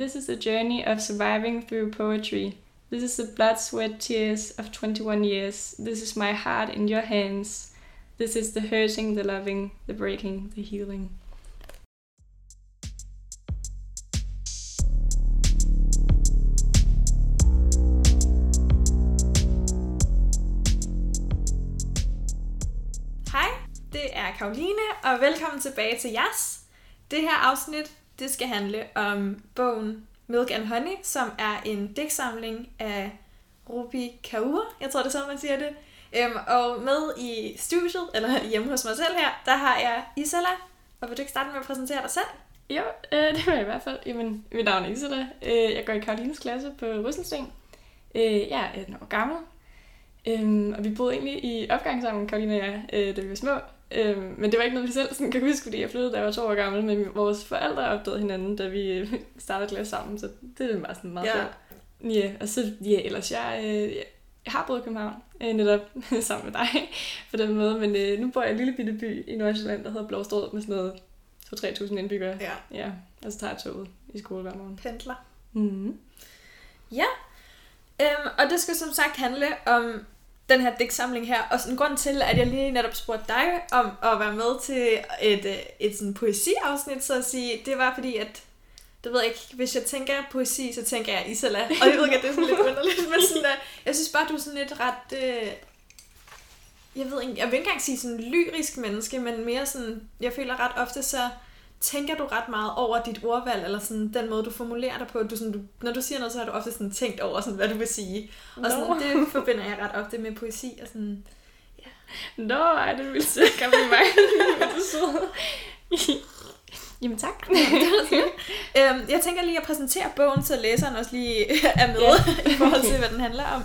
This is a journey of surviving through poetry. This is the blood, sweat, tears of 21 years. This is my heart in your hands. This is the hurting, the loving, the breaking, the healing. Hej, det er Karoline, og velkommen tilbage til JAS. Det her afsnit, det skal handle om bogen Milk and Honey, som er en digtsamling af Ruby Kaur, jeg tror det er sådan, man siger det. Øhm, og med i studiet, eller hjemme hos mig selv her, der har jeg Isala. Og vil du ikke starte med at præsentere dig selv? Jo, øh, det vil jeg i hvert fald. Jamen, mit navn er Isela. Øh, jeg går i Karolines klasse på Rysselsten. Øh, jeg er 18 år gammel. Øhm, og vi boede egentlig i opgang sammen, Karoline og jeg, øh, da vi var små. Øhm, men det var ikke noget, vi selv sådan kan huske, fordi jeg flyttede, da jeg var to år gammel, men vores forældre opdagede hinanden, da vi øh, startede klasse sammen, så det er bare sådan meget Ja. sjovt. Ja, og så, ja, ellers jeg, øh, jeg har boet i København, øh, netop sammen med dig på den måde, men øh, nu bor jeg i en lille bitte by i Nordsjælland, der hedder Blåstrød, med sådan noget 2-3.000 indbyggere. Ja. Ja, og så tager jeg toget i skole hver morgen. Pendler. Mm. Ja. Øhm, og det skal som sagt handle om den her digtsamling her. Og sådan en grund til, at jeg lige netop spurgte dig om at være med til et, øh, et sådan poesiafsnit, så at sige, det var fordi, at det ved jeg ikke, hvis jeg tænker poesi, så tænker jeg Isala. Og jeg ved ikke, at det er sådan lidt underligt, men sådan der, jeg synes bare, du er sådan lidt ret... Øh, jeg ved ikke, jeg vil ikke engang sige sådan lyrisk menneske, men mere sådan, jeg føler ret ofte, så tænker du ret meget over dit ordvalg, eller sådan den måde, du formulerer dig på. Du, sådan, du, når du siger noget, så har du ofte sådan tænkt over, sådan, hvad du vil sige. Og sådan, Nå. det forbinder jeg ret ofte med poesi. Og sådan, Nå, ej, det vil sige kompliment. Hvor er du. Jamen tak. øhm, jeg tænker lige at præsentere bogen, så læseren også lige er med Ja. i forhold til, hvad den handler om.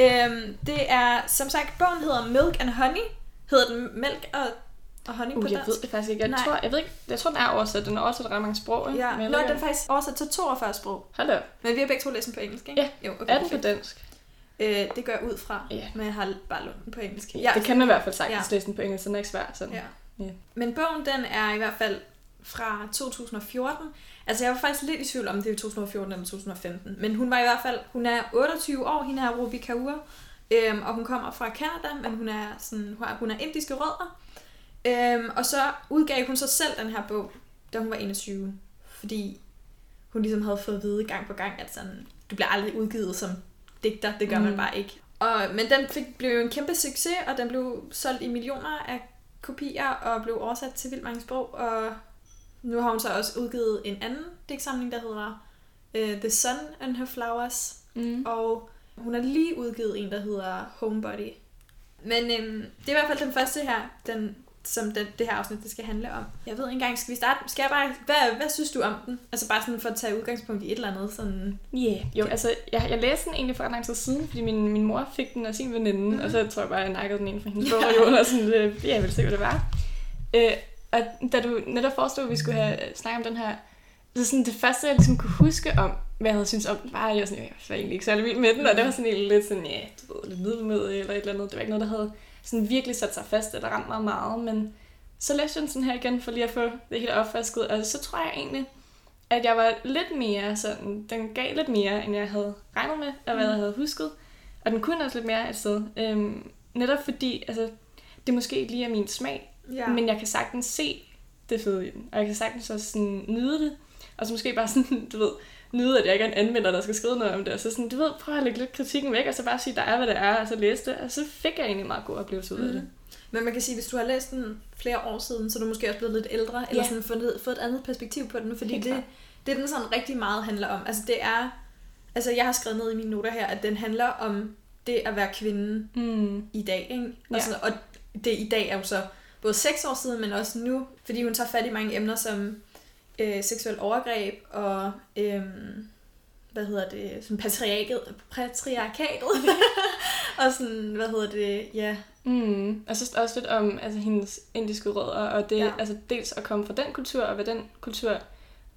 Øhm, det er, som sagt, bogen hedder Milk and Honey. Hedder den Mælk og, og på Uh, jeg dansk? ved det faktisk ikke. Jeg Nej. tror, jeg ved ikke, jeg tror, den er oversat. Den er oversat ret mange sprog. ikke? Ja, Men Nå, den er faktisk oversat til 42 sprog. Hold da. Men vi har begge to læst den på engelsk, ikke? Ja. Jo, okay, Er den på dansk? Øh, det går jeg ud fra, Ja. men jeg har bare lånt den på engelsk. Ja, det kan man i hvert fald sagtens Ja. læse den på engelsk. Den er ikke svær. Sådan. Ja. Ja. Men bogen, den er i hvert fald fra 2014. Altså, jeg var faktisk lidt i tvivl om, det er 2014 eller 2015. Men hun var i hvert fald, hun er 28 år, hende er Ruby Kaur. Øhm, og hun kommer fra Canada, men hun er, sådan, hun har- hun er indiske rødder. Øhm, og så udgav hun så selv den her bog, da hun var 21. Fordi hun ligesom havde fået at vide gang på gang, at sådan, du bliver aldrig udgivet som digter, det gør mm. man bare ikke. Og, men den fik, blev jo en kæmpe succes, og den blev solgt i millioner af kopier og blev oversat til vildt mange sprog. Og nu har hun så også udgivet en anden digtsamling, der hedder uh, The Sun and Her Flowers. Mm. Og hun har lige udgivet en, der hedder Homebody. Men øhm, det er i hvert fald den første her, den, som den, det her afsnit det skal handle om. Jeg ved ikke engang, skal vi starte? Skal jeg bare, hvad, hvad synes du om den? Altså bare sådan for at tage udgangspunkt i et eller andet sådan... Yeah. Jo, altså, jeg, jeg læste den egentlig for ret lang tid siden, fordi min, min mor fik den af sin veninde, Mhm. mm. og så tror jeg bare, jeg nakkede den ind fra hendes bogreol, og sådan, øh, ja, jeg ville se, hvad det var. Øh, og da du netop forestod, at vi skulle have snakket om den her, så sådan det første, jeg ligesom kunne huske om, hvad jeg havde syntes om den, var, at jeg, sådan, jeg var egentlig ikke særlig vild med den, og det var sådan egentlig lidt sådan, ja, du ved, lidt middelmed eller et eller andet. Det var ikke noget, der havde sådan virkelig sat sig fast, eller ramt mig meget, men så læste jeg den sådan her igen, for lige at få det helt opfasket, og så tror jeg egentlig, at jeg var lidt mere sådan, den gav lidt mere, end jeg havde regnet med, og hvad jeg havde husket. Og den kunne også lidt mere et sted. Øhm, netop fordi, altså, det måske ikke lige er min smag, ja. men jeg kan sagtens se det fede i den. Og jeg kan sagtens også sådan nyde det. Og så måske bare sådan, du ved, nyde, at jeg ikke er en anmelder, der skal skrive noget om det. Og så sådan, du ved, prøv at lægge lidt kritikken væk, og så bare sige, der er, hvad det er, og så læse det. Og så fik jeg egentlig en meget god oplevelse ud af det. Men man kan sige, hvis du har læst den flere år siden, så er du måske også blevet lidt ældre, eller Ja. sådan fået, fået et andet perspektiv på den, fordi Helt det, det den sådan rigtig meget handler om. Altså det er, altså jeg har skrevet ned i mine noter her, at den handler om det at være kvinde Mm. i dag, ikke? Og, Ja. sådan, og det i dag er jo så både seks år siden, men også nu, fordi hun tager fat i mange emner som øh, seksuel overgreb og øh, hvad hedder det, sådan patriarkatet, patriarkatet og sådan, hvad hedder det, ja, Mm. Og så også lidt om altså, hendes indiske rødder, og det, Ja. altså, dels at komme fra den kultur, og hvad den kultur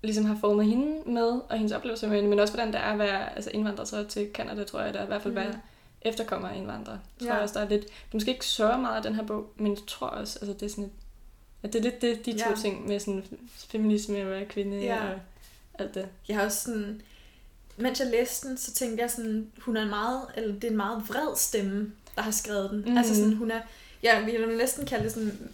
ligesom har formet hende med, og hendes oplevelser med hende, men også hvordan det er at være altså, indvandrer så til Canada, tror jeg, der er i hvert fald mm. være efterkommer af indvandrere. Jeg tror Ja. ja. også, der er lidt, det er måske ikke så meget af den her bog, men jeg tror også, altså det er sådan et, at det er lidt det, de to Ja. ting med sådan feminisme og være kvinde, Ja. og alt det. Jeg har også sådan... Mens jeg læste den, så tænkte jeg sådan, hun er en meget, eller det er en meget vred stemme, der har skrevet den. Mhm. Mm. Altså sådan, hun er, ja, vi vil næsten kalde det sådan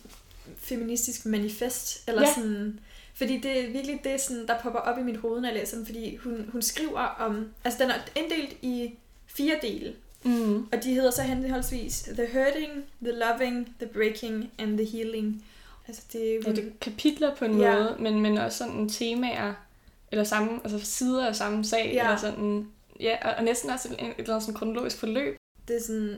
feministisk manifest, eller ja. sådan, fordi det er virkelig det, sådan, der popper op i mit hoved, når jeg læser den, fordi hun, hun skriver om, altså den er inddelt i fire dele, Mm. og de hedder så henholdsvis The Hurting, The Loving, The Breaking and The Healing. Altså det, Ja, hun, det er kapitler på en Ja. måde, men, men også sådan temaer, eller samme, altså sider af samme sag, Ja. eller sådan, ja, og, og næsten også et, et eller andet sådan kronologisk forløb. det er sådan,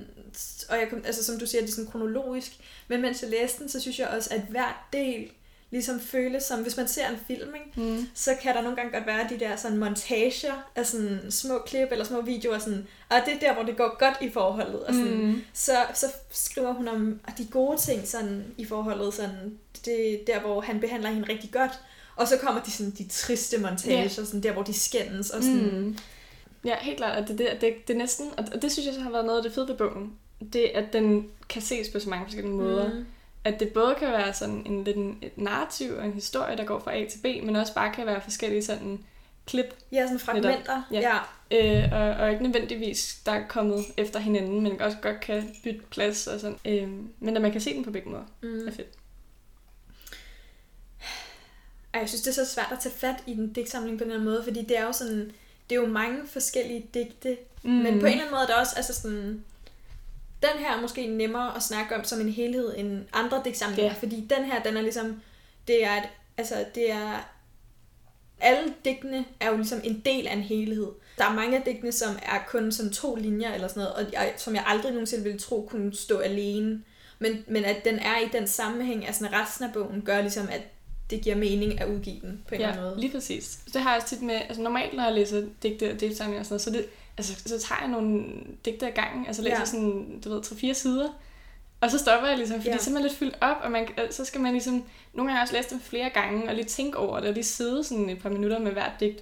og jeg, kom- altså som du siger, det er sådan kronologisk, men mens jeg læste den, så synes jeg også, at hver del ligesom føles som, hvis man ser en film, ikke? Mm. så kan der nogle gange godt være de der sådan montager af sådan små klip eller små videoer, sådan, og det er der, hvor det går godt i forholdet, og sådan, Mm. så, så skriver hun om de gode ting sådan, i forholdet, sådan, det er der, hvor han behandler hende rigtig godt, og så kommer de, sådan, de triste montager, Ja. sådan, der, hvor de skændes, og sådan, Mm. Ja, helt klart. Og det, det, det, det er næsten, og det synes jeg så har været noget af det fede ved bogen, det er, at den kan ses på så mange forskellige måder. Mm. At det både kan være sådan en, lidt en, et narrativ og en historie, der går fra A til B, men også bare kan være forskellige sådan klip, Ja, sådan fragmenter. Ja. ja. øh, og, og ikke nødvendigvis, der er kommet efter hinanden, men også godt kan bytte plads og sådan. Øh, men at man kan se den på begge måder, Mm. er fedt. Ej, jeg synes, det er så svært at tage fat i den digtsamling på den her måde, fordi det er jo sådan, det er jo mange forskellige digte, mm. men på en eller anden måde er det også, altså sådan, den her er måske nemmere at snakke om som en helhed end andre digtsamlinger, Ja. fordi den her, den er ligesom, det er, et, altså det er, alle digtene er jo ligesom en del af en helhed. Der er mange af digtene, som er kun sådan to linjer eller sådan noget, og jeg, som jeg aldrig nogensinde ville tro kunne stå alene. Men, men at den er i den sammenhæng, altså resten af bogen, gør ligesom, at det giver mening at udgive den på en eller anden Ja, måde. lige præcis. Det har jeg også tit med, altså normalt når jeg læser digte og digtsamlinger og sådan noget, så, det, altså, så tager jeg nogle digte ad gangen, altså læser Ja. sådan, du ved, 3-4 sider, og så stopper jeg ligesom, fordi Ja. så er man lidt fyldt op, og man, så skal man ligesom, nogle gange også læse dem flere gange, og lige tænke over det, og lige sidde sådan et par minutter med hvert digt,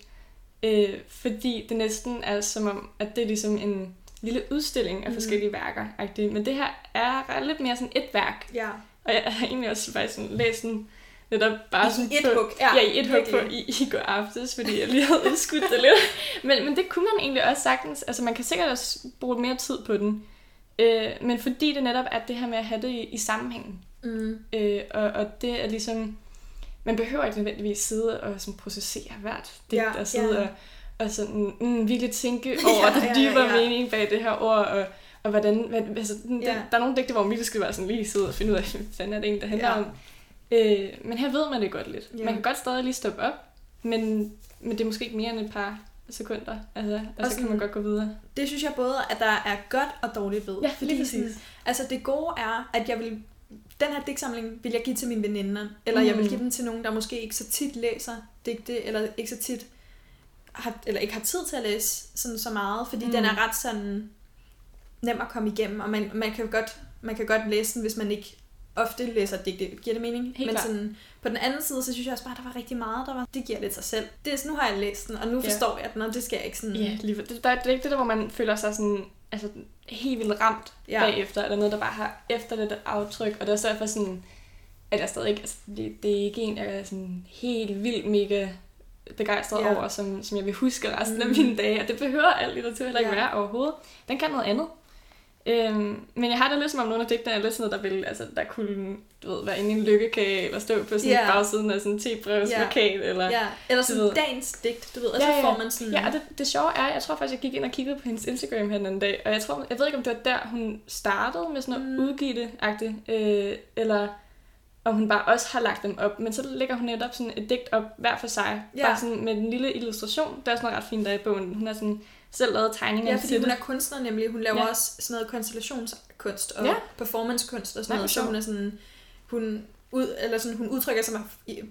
øh, fordi det næsten er som om, at det er ligesom en lille udstilling af Mhm. forskellige værker, men det her er lidt mere sådan et værk, Ja. og jeg har egentlig også faktisk sådan læst den netop bare I sådan et på, hug, ja, ja, i et hug på i, i går aftes, fordi jeg lige havde udskudt det lidt. Men, men det kunne man egentlig også sagtens. Altså man kan sikkert også bruge mere tid på den. Øh, men fordi det netop er det her med at have det i, i sammenhængen. Mm. Øh, og, og det er ligesom... Man behøver ikke nødvendigvis sidde og sådan processere hvert digt, Ja, og sidde ja. og, og sådan, mm, virkelig tænke over Ja, ja, ja, den dybere ja. mening bag det her ord, og, og hvordan... Hvad, altså, den, Ja. der er nogle digte, hvor man virkelig skal være sådan lige sidde og finde ud af, hvad fanden er det egentlig, der handler Ja. om. Øh, men her ved man det godt lidt. Ja. Man kan godt stadig lige stoppe op, men, men det er måske ikke mere end et par sekunder, altså, og, Og så kan man sådan- godt gå videre. Det synes jeg både, at der er godt og dårligt ved. Ja, lige sådan, præcis. altså det gode er, at jeg vil den her digtsamling vil jeg give til mine veninder, eller mm. jeg vil Mm. give den til nogen, der måske ikke så tit læser digte, eller ikke så tit har, eller ikke har tid til at læse sådan så meget, fordi mm. Mm. den er ret sådan nem at komme igennem, og man, man kan jo godt, man kan godt læse den, hvis man ikke ofte læser digte. Giver det mening? Helt Men klart. sådan, på den anden side, så synes jeg også bare, at der var rigtig meget, der var, det giver lidt sig selv. Det er, nu har jeg læst den, og nu Ja. forstår jeg den, og det skal jeg ikke sådan... Ja, lige, det, der, det er ikke det der, hvor man føler sig sådan, altså, helt vildt ramt Ja. bagefter, eller noget, der bare har efterladt et aftryk, og det er også derfor sådan, at jeg stadig ikke, altså, det, det er ikke en, jeg er sådan helt vildt mega begejstret Ja. over, som, som jeg vil huske resten mm. af mine dage, og det behøver alt litteratur heller ikke ja. være overhovedet. Den kan noget andet. Øhm, men jeg har det lidt som om nogle af digtene er lidt sådan noget, der vil, altså der kunne, du ved, være inde i en lykkekage, eller stå på sådan yeah. bagsiden af sådan en tebrevsplakat, yeah. eller... Ja, eller sådan ved. dagens digt, du ved, og så Ja, ja. får man sådan... Ja, og det, det sjove er, jeg tror faktisk, jeg gik ind og kiggede på hendes Instagram her den anden dag, og jeg tror, jeg ved ikke, om det var der, hun startede med sådan noget Mm. mm. udgive øh, eller om hun bare også har lagt dem op, men så lægger hun netop sådan et digt op hver for sig, ja. bare sådan med en lille illustration, der er sådan noget ret fint der i bogen, hun har sådan selv lavet tegninger Ja, fordi til hun det. er kunstner nemlig. Hun laver ja. Også sådan noget konstellationskunst og Ja. performancekunst og sådan Nej, noget. Så hun er sådan... Hun, ud, eller sådan, hun udtrykker sig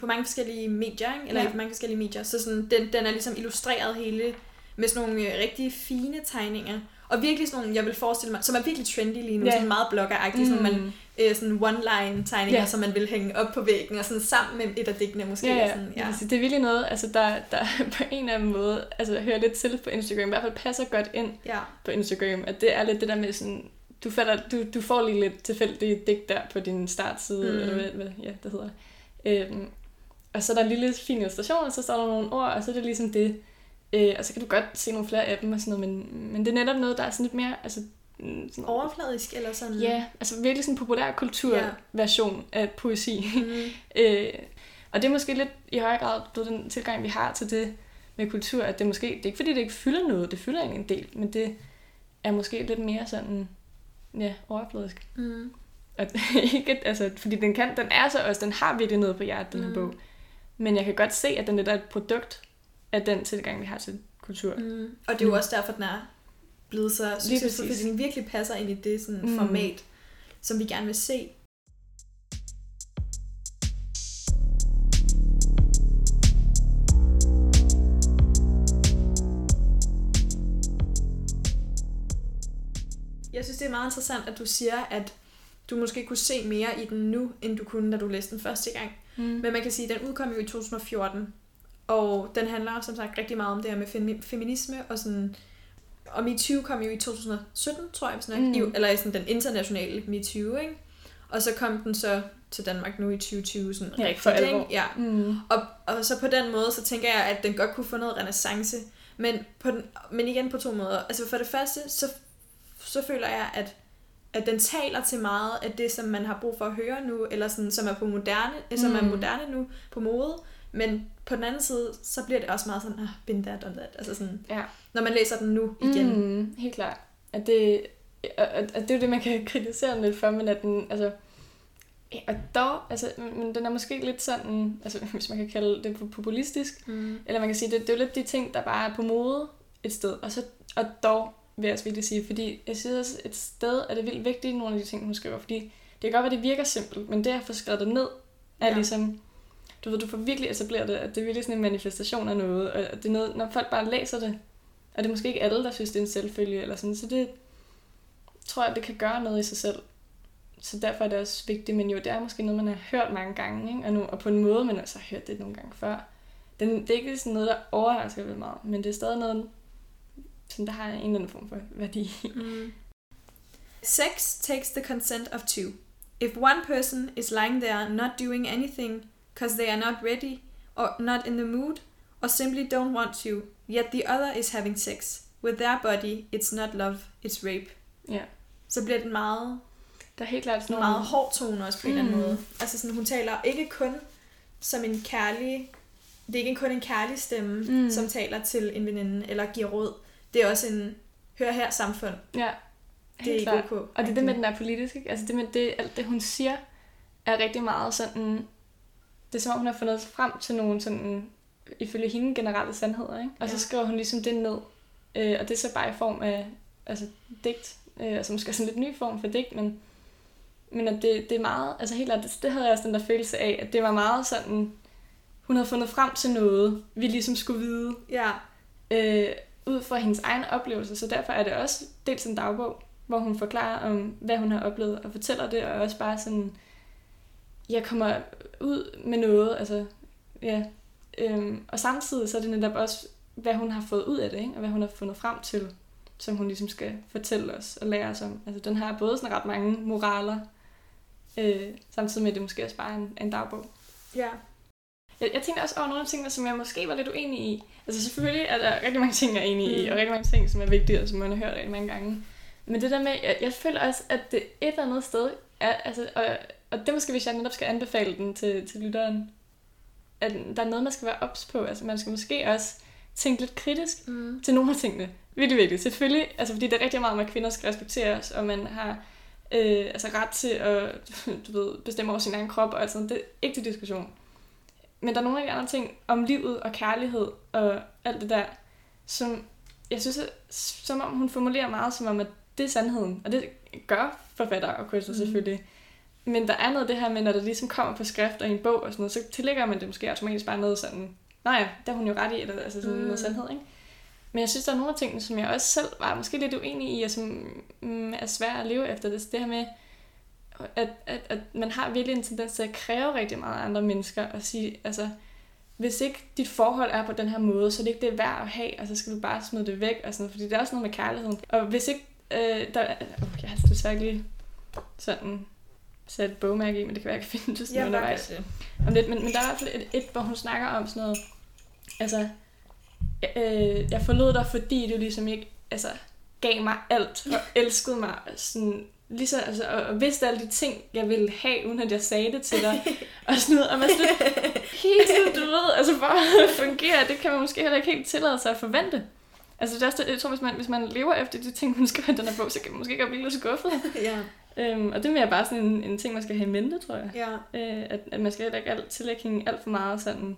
på mange forskellige medier, ikke? eller ja. I mange forskellige medier. Så sådan, den, den er ligesom illustreret hele med sådan nogle øh, rigtig fine tegninger. Og virkelig sådan nogle, jeg vil forestille mig, som er virkelig trendy lige nu, Ja. sådan meget bloggeragtige, mm. sådan, man, øh, sådan one-line tegninger, Ja. som man vil hænge op på væggen, og sådan sammen med et af digtene måske. Ja, ja. Sådan, ja. Det er virkelig noget, altså, der, der på en eller anden måde altså, hører lidt til på Instagram, i hvert fald passer godt ind ja. på Instagram, at det er lidt det der med sådan, du, falder, du, du får lige lidt tilfældige digt der på din startside, Mm. eller hvad, hvad ja, det hedder. Øhm, og så er der en lille fin illustration, og så står der nogle ord, og så er det ligesom det. Øh, og så kan du godt se nogle flere af dem og sådan noget, men, men det er netop noget, der er sådan lidt mere, altså sådan, Overfladisk eller sådan? Ja, altså virkelig sådan en populær kulturversion ja. af poesi. Mm. øh, og det er måske lidt i højere grad blevet den tilgang, vi har til det med kultur, at det måske, det er ikke fordi, det ikke fylder noget, det fylder egentlig en del, men det er måske lidt mere sådan, ja, overfladisk. Mm. Og ikke, altså, fordi den kan, den er så også, den har virkelig noget på hjertet, den her Mm. bog. Men jeg kan godt se, at den lidt er et produkt af den tilgang, vi har til kultur. Mm. Og det er jo Mm. også derfor, den er blevet så succesfuld, præcis. fordi den virkelig passer ind i det sådan, Mm. format, som vi gerne vil se. Jeg synes, det er meget interessant, at du siger, at du måske kunne se mere i den nu, end du kunne, da du læste den første gang. Mm. Men man kan sige, at den udkom jo i 2014, og den handler som sagt rigtig meget om det her med femi- feminisme, og sådan, og MeToo kom jo i 2017, tror jeg, sådan, Mm. mm. eller sådan den internationale MeToo, ikke? Og så kom den så til Danmark nu i 2020, sådan Ja, rigtig, for ikke? alvor. Ja. Mm. Og, og så på den måde, så tænker jeg, at den godt kunne få noget renaissance, men, på den, men igen på to måder. Altså for det første, så, så føler jeg, at, at den taler til meget af det, som man har brug for at høre nu, eller sådan, som er på moderne, mm. som er Mm. moderne nu på mode. Men på den anden side, så bliver det også meget sådan, ah, been there, done that. Altså sådan, Ja. når man læser den nu igen. Mm, helt klart. At det, og, og, det er jo det, man kan kritisere den lidt for, men at den, altså, og dog, altså, men den er måske lidt sådan, altså, hvis man kan kalde det populistisk, Mm. eller man kan sige, det, det er jo lidt de ting, der bare er på mode et sted, og, så, og dog vil jeg også virkelig sige, fordi jeg synes også, et sted er det vildt vigtigt, nogle af de ting, hun skriver, fordi det kan godt være, det virker simpelt, men det at få skrevet det ned, er ja. ligesom, du ved, du får virkelig etableret det, at det er virkelig sådan en manifestation af noget, og det er noget, når folk bare læser det, og det er måske ikke alle, der synes, det er en selvfølge, eller sådan, så det tror jeg, det kan gøre noget i sig selv. Så derfor er det også vigtigt, men jo, det er måske noget, man har hørt mange gange, ikke? Og, nu, og på en måde, man også har hørt det nogle gange før. Den, det er ikke sådan noget, der overrasker vel meget, men det er stadig noget, som der har en eller anden form for værdi. Mm. Sex takes the consent of two. If one person is lying there not doing anything because they are not ready or not in the mood or simply don't want to, yet the other is having sex with their body, it's not love, it's rape. Ja. Så bliver det meget, Der er helt klart sådan meget hård tone også på en eller anden Mm. måde. Altså sådan, hun taler ikke kun som en kærlig, det er ikke kun en kærlig stemme, Mm. mm. som taler til en veninde eller giver råd. Det er også en, hør her samfund, Ja, det er helt ikke klart. ok. Og det er det med, den er politisk, ikke? Altså det med det, alt det, hun siger, er rigtig meget sådan... Det er som om, hun har fundet frem til nogle sådan, ifølge hende, generelle sandheder, ikke? Og så Ja. skriver hun ligesom det ned. Øh, og det er så bare i form af altså, digt. Øh, altså måske sådan lidt ny form for digt, men, men at det, det er meget... Altså helt ærligt, det, det havde jeg også den der følelse af, at det var meget sådan... Hun havde fundet frem til noget, vi ligesom skulle vide, Ja, øh, ud fra hendes egen oplevelse, så derfor er det også dels en dagbog, hvor hun forklarer om, hvad hun har oplevet, og fortæller det, og også bare sådan, jeg kommer ud med noget, altså, ja, øhm, og samtidig så er det netop også, hvad hun har fået ud af det, ikke? og hvad hun har fundet frem til, som hun ligesom skal fortælle os og lære os om. Altså, den har både sådan ret mange moraler, øh, samtidig med, at det måske også bare er en, en dagbog. ja. Jeg, jeg tænkte også over nogle af tingene, som jeg måske var lidt uenig i. Altså selvfølgelig er der rigtig mange ting, jeg er enig i, Mm. og rigtig mange ting, som er vigtige, og som man har hørt rigtig mange gange. Men det der med, jeg, jeg føler også, at det et eller andet sted er, altså, og, og det måske, hvis jeg netop skal anbefale den til, til lytteren, at der er noget, man skal være ops på. Altså man skal måske også tænke lidt kritisk Mm. til nogle af tingene. Virkelig vigtigt. Selvfølgelig, altså fordi det er rigtig meget om, at kvinder skal respekteres, og man har øh, altså ret til at du ved, bestemme over sin egen krop og sådan. Det er ikke til diskussion. Men der er nogle af de andre ting om livet og kærlighed og alt det der, som jeg synes, at, som om hun formulerer meget som om, at det er sandheden. Og det gør forfatter og kunstner mm. selvfølgelig. Men der er noget det her med, når det ligesom kommer på skrift og i en bog og sådan noget, så tillægger man det måske automatisk bare noget sådan, nej der er hun jo ret i, eller altså sådan Mm. noget sandhed, ikke? Men jeg synes, der er nogle af tingene, som jeg også selv var måske lidt uenig i, og som mm, er svære at leve efter. Det, det her med, at, at, at man har virkelig en tendens til at kræve rigtig meget af andre mennesker, og sige, altså, hvis ikke dit forhold er på den her måde, så er det ikke det værd at have, og så skal du bare smide det væk, og sådan noget, fordi det er også noget med kærligheden. Og hvis ikke, øh, der, øh, jeg har desværre ikke lige sådan et bogmærke i, men det kan være, jeg kan finde det sådan Ja, undervejs. Om lidt, men, men der er i hvert fald et, et, hvor hun snakker om sådan noget, altså, øh, jeg forlod dig, fordi du ligesom ikke, altså, gav mig alt, og elskede mig, sådan, ligesom, altså, og, og vidste alle de ting, jeg ville have, uden at jeg sagde det til dig, og sådan noget, og man sådan, helt, du ved, altså, for at fungere, det kan man måske heller ikke helt tillade sig at forvente. Altså, det er også, jeg tror, hvis man, hvis man lever efter de ting, hun skriver i den her bog, så kan man måske godt blive lidt skuffet. ja, Øhm, og det er bare sådan en, en ting, man skal have i mente, tror jeg. ja. Øh, at, at man skal heller ikke alt, tillægge hende alt for meget sådan,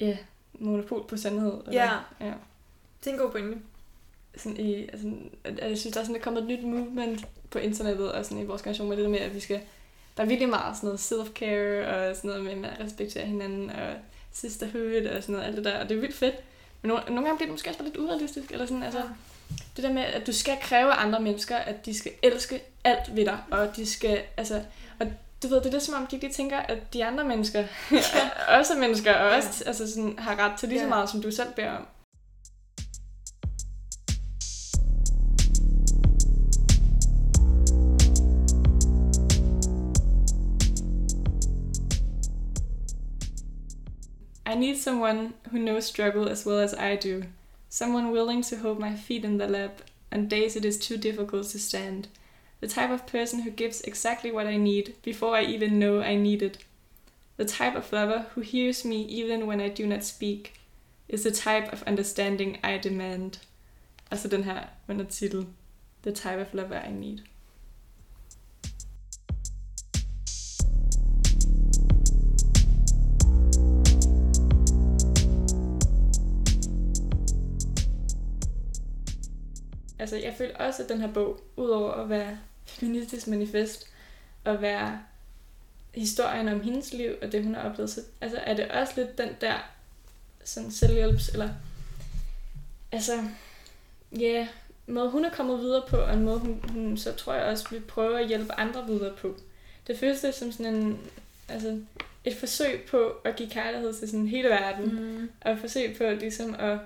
ja, monopol på sandhed. Ja. ja. Det er en god pointe. Sådan i, altså, jeg synes, der er sådan, der er kommet et nyt movement på internettet, og sådan i vores generation med det der med, at vi skal, der er virkelig meget sådan noget self-care, og sådan noget med, at respektere hinanden, og sisterhood, og sådan noget, alt det der, og det er vildt fedt. Men nogle, nogle gange bliver det måske også bare lidt urealistisk, eller sådan, altså, det der med, at du skal kræve andre mennesker, at de skal elske alt ved dig, og de skal, altså, og du ved, det er det som om, de ikke lige tænker, at de andre mennesker også er mennesker, og også altså sådan, har ret til lige så Ja. meget, som du selv beder om. I need someone who knows struggle as well as I do. Someone willing to hold my feet in the lap on days it is too difficult to stand. The type of person who gives exactly what I need before I even know I need it. The type of lover who hears me even when I do not speak is the type of understanding I demand. Altså den her undertitel. The type of lover I need. Altså, jeg føler også, at den her bog, udover at være feministisk manifest, og være historien om hendes liv, og det, hun har oplevet, så altså, er det også lidt den der sådan selvhjælps, eller altså, ja, yeah, måde hun er kommet videre på, og en måde hun, hun så tror jeg også vil prøve at hjælpe andre videre på. Det føles lidt som sådan en, altså, et forsøg på at give kærlighed til sådan hele verden, Mm. og et forsøg på ligesom at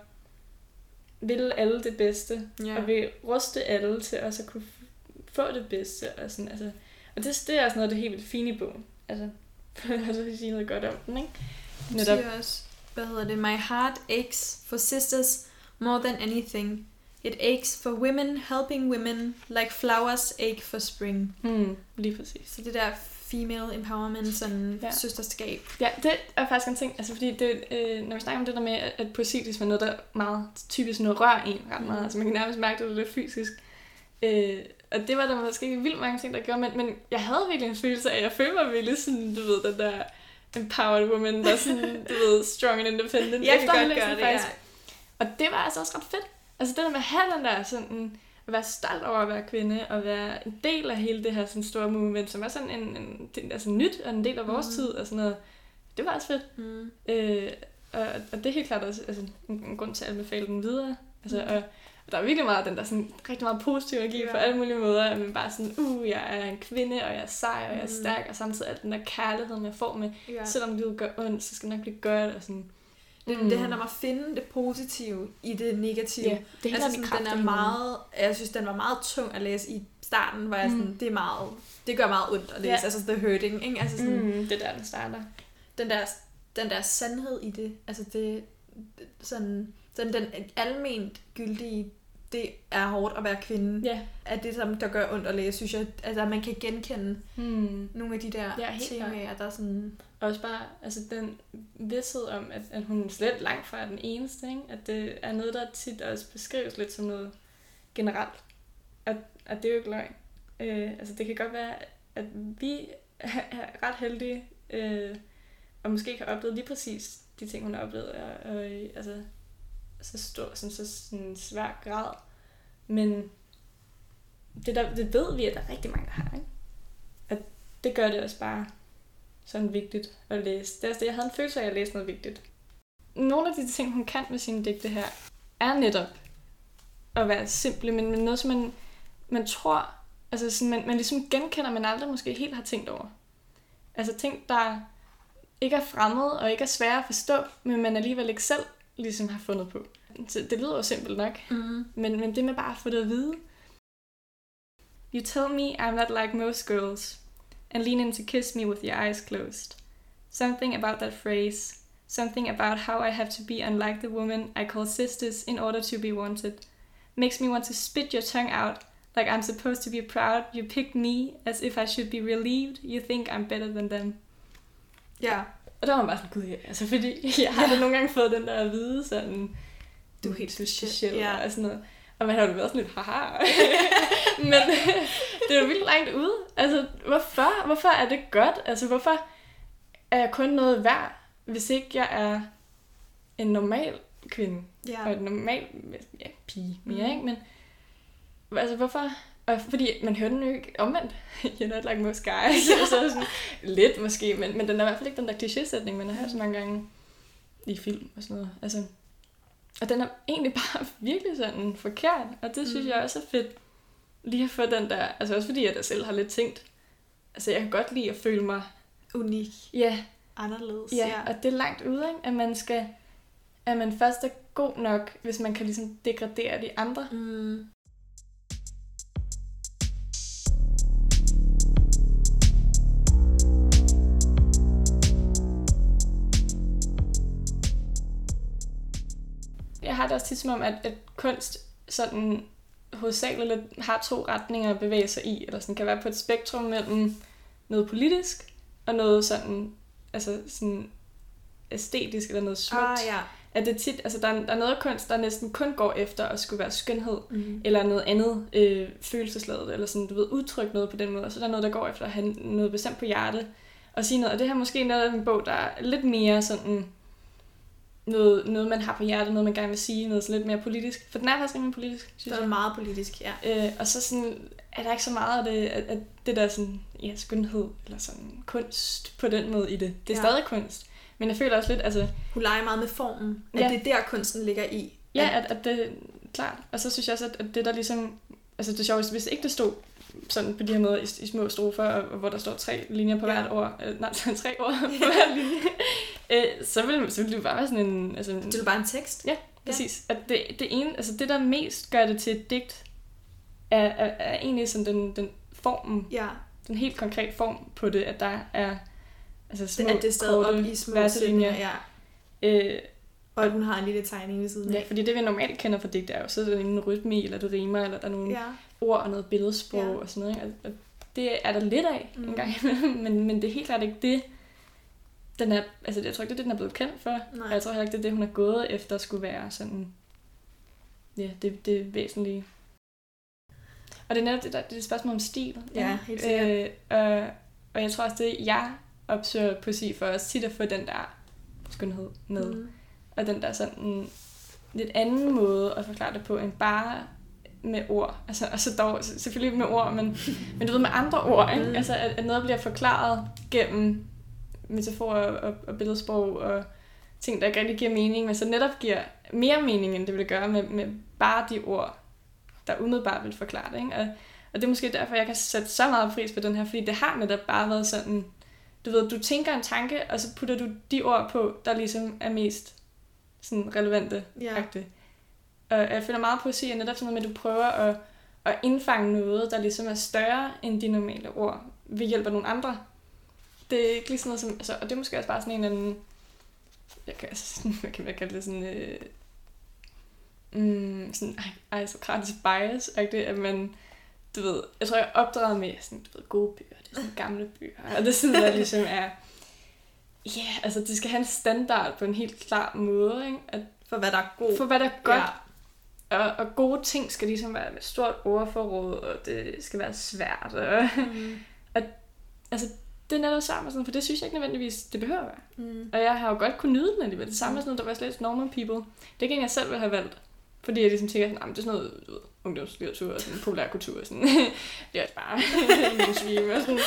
ville alle det bedste, Ja. og vil ruste alle til også at kunne få det bedste. Og, sådan, altså, og det, det er også noget af det helt vildt fine i bogen. Altså, at så sige noget godt om den, ikke? Netop. siger også, hvad hedder det? My heart aches for sisters more than anything. It aches for women helping women like flowers ache for spring. Hmm, lige præcis. Så det der female empowerment, sådan Ja. ja. søsterskab. Ja, det er faktisk en ting, altså fordi det, øh, når vi snakker om det der med, at, poesi ligesom er noget, der meget typisk noget rør en ret meget, Mm. altså man kan nærmest mærke, det er lidt fysisk. Øh, og det var der måske ikke vildt mange ting, der gjorde, men, men jeg havde virkelig en følelse af, at jeg følte mig virkelig sådan, du ved, den der empowered woman, der er sådan, du ved, strong and independent. Jeg kan godt gøre det, ja. faktisk. Og det var altså også ret fedt. Altså det der med at have den der sådan, at være stolt over at være kvinde, og være en del af hele det her sådan store movement, som er sådan en, en det, altså nyt, og en del af vores Mhm. tid, og sådan noget. Det var også fedt. Mm. Øh, og, og det er helt klart også altså, en, en grund til at anbefale den videre. Altså, Mhm. og, og der er virkelig meget den der sådan, rigtig meget positiv energi Ja. på alle mulige måder, at man bare sådan, uh, jeg er en kvinde, og jeg er sej, og jeg er Mhm. stærk, og samtidig alt den der kærlighed, man får med, Ja. selvom livet gør ondt, så skal det nok blive godt, og sådan. Det, Mm. det handler om at finde det positive i det negative. Ja, det altså, sådan, den er meget, jeg synes, den var meget tung at læse i starten, hvor jeg Mm. sådan, det er meget, det gør meget ondt at læse, Ja. altså The Hurting, ikke? Altså sådan, Mm, det er der, den starter. den, der, den der sandhed i det, altså det, det- sådan, sådan den alment gyldige, det er hårdt at være kvinde, Ja. at det, som der gør ondt at læse, synes jeg, altså at man kan genkende Hmm. nogle af de der Ja, temaer, der er sådan, Også bare altså den vidshed om, at, at hun slet langt fra er den eneste. Ikke? At det er noget, der tit også beskrives lidt som noget generelt. At, at det er jo ikke løgn. Øh, altså det kan godt være, at vi er ret heldige, øh, og måske ikke har oplevet lige præcis de ting, hun har oplevet, og, og altså, så stor, sådan, så sådan svær grad. Men det, der, det ved vi, at der er rigtig mange, der har. Ikke? At det gør det også bare sådan vigtigt at læse. Det er også det, jeg havde en følelse af, at jeg læste noget vigtigt. Nogle af de ting, hun kan med sine digte her, er netop at være simple, men, men noget, som man, man tror, altså sådan, man, man ligesom genkender, men aldrig måske helt har tænkt over. Altså ting, der ikke er fremmede og ikke er svære at forstå, men man alligevel ikke selv ligesom har fundet på. Så det lyder jo simpelt nok, mm. men, men det med bare at få det at vide. You tell me I'm not like most girls. and lean in to kiss me with your eyes closed. Something about that phrase, something about how I have to be unlike the woman I call sisters in order to be wanted, makes me want to spit your tongue out like I'm supposed to be proud you picked me as if I should be relieved you think I'm better than them. Ja. Og der var man bare sådan, gud, ja, altså fordi jeg har da nogle gange fået den der at vide sådan, du er helt speciel Ja. og sådan noget. Og man har jo været sådan lidt, haha. Men det er jo vildt langt ude. Altså, hvorfor? Hvorfor er det godt? Altså, hvorfor er jeg kun noget værd, hvis ikke jeg er en normal kvinde? Ja. Og en normal ja, pige mere, Mm. ikke? Men altså, hvorfor? Og fordi man hører den jo ikke omvendt. You're not like most guys. så sådan, lidt måske, men, men den er i hvert fald ikke den der kliché-sætning, man har hørt så mange gange i film og sådan noget. Altså, og den er egentlig bare virkelig sådan forkert, og det synes Mm. jeg også er fedt. Lige at få den der, altså også fordi jeg da selv har lidt tænkt, altså jeg kan godt lide at føle mig, Unik. ja, Anderledes. ja, og det er langt ude, ikke? at man skal, at man først er god nok, hvis man kan ligesom degradere de andre. Mm. Jeg har det også tit som om, at, at kunst sådan hovedsageligt lidt har to retninger at bevæge sig i, eller sådan kan være på et spektrum mellem noget politisk og noget sådan, altså sådan æstetisk eller noget smukt. Ah, ja. At det tit, altså der, er, der er noget kunst, der næsten kun går efter at skulle være skønhed, Mm. eller noget andet øh, følelsesladet, eller sådan, du ved, udtrykke noget på den måde. Og så er der noget, der går efter at have noget bestemt på hjertet, og sige noget. Og det her er måske noget af en bog, der er lidt mere sådan, noget, noget man har på hjertet, noget man gerne vil sige, noget sådan lidt mere politisk. For den er faktisk rimelig politisk, synes er jeg. det meget politisk, ja. Øh, og så sådan, er der ikke så meget af det, at, at det der sådan, ja, skønhed, eller sådan kunst på den måde i det. Det er Ja. stadig kunst. Men jeg føler også lidt, altså, Hun leger meget med formen. At Ja. det er der, kunsten ligger i. Ja, At, at, det klart. Og så synes jeg også, at, at det der ligesom... Altså det sjoveste, hvis ikke det stod sådan på de her måder i, i små strofer, og, hvor der står tre linjer på Ja. ja. hvert ord, øh, nej, tre ord på hver linje, øh, så ville, så ville det bare være sådan en... Altså, det er bare en tekst. præcis. At det, det ene, altså det der mest gør det til et digt, er, er, er egentlig sådan den, den formen, Ja. den helt konkret form på det, at der er altså små, At det er stadig op korte i små verselinjer. Ja. Øh, Og at hun har en lille tegning ved siden ja, af. fordi det vi normalt kender fra digte er jo, så er der en rytme i, eller du rimer, eller der er nogle Ja. ord og noget billedsprog Ja. ja. og sådan noget. Ikke? Og- det er der lidt af mm. en gang imellem, men, men det er helt klart ikke det, den er, altså jeg tror ikke, det er det, den er blevet kendt for. Nej. Og jeg tror heller ikke, det er det, hun er gået efter skulle være sådan, ja, det, det væsentlige. Og det er netop det, der, det er et spørgsmål om stil. Ja, helt sikkert. Øh, og, og jeg tror også, det jeg opsøger poesi for os tit at få den der skønhed med. Mm. Og den der sådan en lidt anden måde at forklare det på, end bare med ord. Altså, altså dog selvfølgelig med ord, men, men du ved med andre ord, ikke? Mm. Altså at, at noget bliver forklaret gennem metaforer og, og billedsprog og ting, der ikke rigtig giver mening, men så netop giver mere mening, end det ville gøre med, med bare de ord, der umiddelbart vil forklare det. Ikke? Og, og det er måske derfor, jeg kan sætte så meget pris på den her, fordi det har netop bare været sådan, du ved, du tænker en tanke, og så putter du de ord på, der ligesom er mest sådan relevante. Ja. Ja. Og jeg føler meget poesi er netop sådan noget med, at du prøver at, at indfange noget, der ligesom er større end de normale ord, ved hjælp af nogle andre. Det er ikke lige sådan noget som, altså, og det er måske også bare sådan en eller anden, jeg kan, altså, sådan, hvad kan jeg kalde det sådan, øh, mm, sådan aristokratisk bias, det, at man, du ved, jeg tror, jeg er opdraget med sådan, du ved, gode bøger, det er sådan gamle bøger, og det er sådan, der ligesom er, ja, yeah, altså det skal have en standard på en helt klar måde, ikke? At For hvad der er god. for hvad der er godt, Ja. og, og gode ting skal ligesom være med stort ordforråd, og det skal være svært. Og, Mm. altså, det er netop sammen, sådan, for det synes jeg ikke nødvendigvis, det behøver at være. Mm. Og jeg har jo godt kunne nyde den alligevel. Det samme med sådan noget, der var slet normal people. Det er ikke en, jeg selv ville have valgt. Fordi jeg ligesom tænker, sådan, "Jamen, det er sådan noget du ved, ungdomslitteratur og sådan populærkultur. Og sådan. det er også bare mainstream og sådan.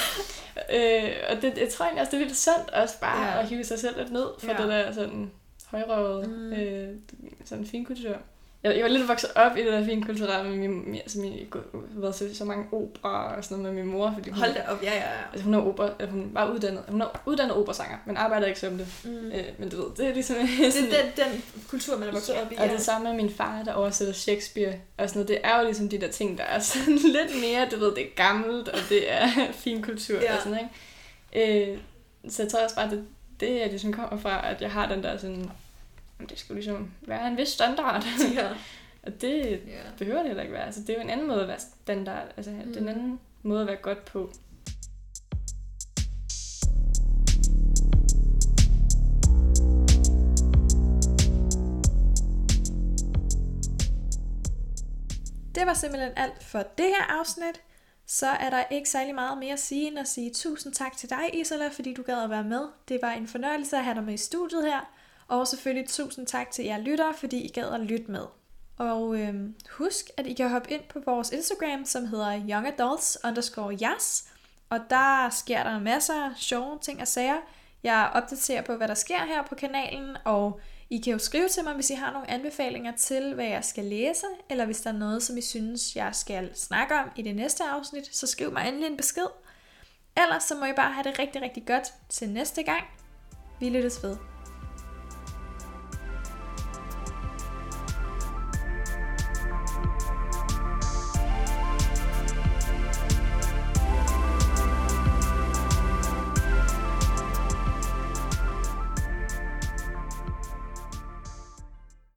Øh, og det, jeg tror egentlig også, det er lidt sundt også bare Ja. at hive sig selv lidt ned for Ja. det der sådan højrøvede Mm. øh, sådan finkultur. Jeg, jeg var lidt vokset op i det der fine kulturelle med min, altså min, været til så mange opera og sådan noget med min mor, fordi hun, Hold da op, ja, ja, ja. altså hun er opera, eller hun var uddannet, hun er uddannet operasanger, men arbejder ikke som det. Mm. Øh, men du ved, det er ligesom... Det er den, den kultur, man er vokset op i. Og det samme med min far, der oversætter Shakespeare og sådan noget. Det er jo ligesom de der ting, der er sådan lidt mere, du ved, det er gammelt, og det er fin kultur Ja. og sådan, ikke? Øh, så jeg tror også bare, det, det er ligesom kommer fra, at jeg har den der sådan, "Jamen, det skulle ligesom være en vis standard. ja. og det ja. behøver det heller ikke være. Altså, det er jo en anden måde at være standard. Altså, mm. det er en Mm. anden måde at være godt på. Det var simpelthen alt for det her afsnit. Så er der ikke særlig meget mere at sige, end at sige tusind tak til dig, Isala, fordi du gad at være med. Det var en fornøjelse at have dig med i studiet her. Og selvfølgelig tusind tak til jer lyttere, fordi I gad at lytte med. Og øhm, husk, at I kan hoppe ind på vores Instagram, som hedder youngadults underscore yes. Og der sker der masser af sjove ting og sager. Jeg opdaterer på, hvad der sker her på kanalen, og I kan jo skrive til mig, hvis I har nogle anbefalinger til, hvad jeg skal læse, eller hvis der er noget, som I synes, jeg skal snakke om i det næste afsnit, så skriv mig endelig en besked. Ellers så må I bare have det rigtig, rigtig godt til næste gang. Vi lyttes ved.